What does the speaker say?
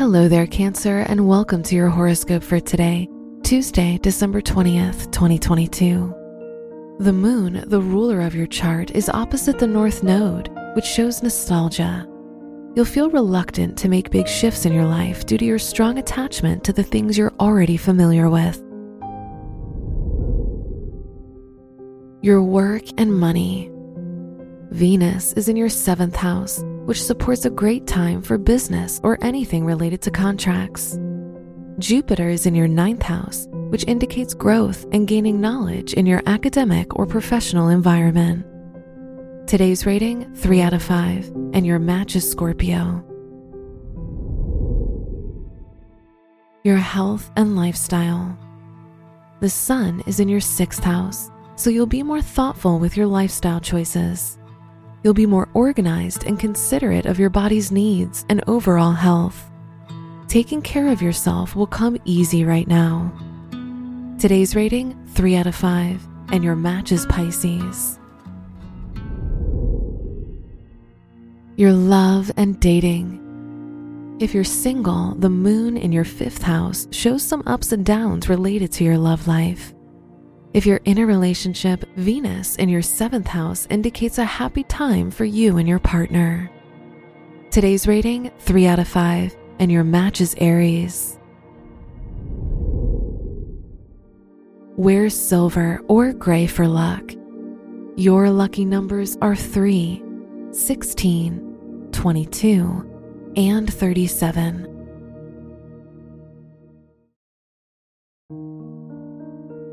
Hello there, Cancer, and welcome to your horoscope for today, Tuesday, December 20th, 2022. The moon, the ruler of your chart, is opposite the North Node, which shows nostalgia. You'll feel reluctant to make big shifts in your life due to your strong attachment to the things you're already familiar with. Your work and money. Venus is in your seventh house, which supports a great time for business or anything related to contracts. Jupiter is in your ninth house, which indicates growth and gaining knowledge in your academic or professional environment. Today's rating 3 out of 5, and your match is Scorpio. Your health and lifestyle. The sun is in your sixth house, so you'll be more thoughtful with your lifestyle choices. You'll be more organized and considerate of your body's needs and overall health. Taking care of yourself will come easy right now. Today's rating 3 out of 5, and your match is Pisces. Your love and dating. If you're single, the moon in your fifth house shows some ups and downs related to your love life. If you're in a relationship, Venus in your seventh house indicates a happy time for you and your partner. Today's rating 3 out of 5, and your match is Aries. Wear silver or gray for luck. Your lucky numbers are 3, 16, 22, and 37.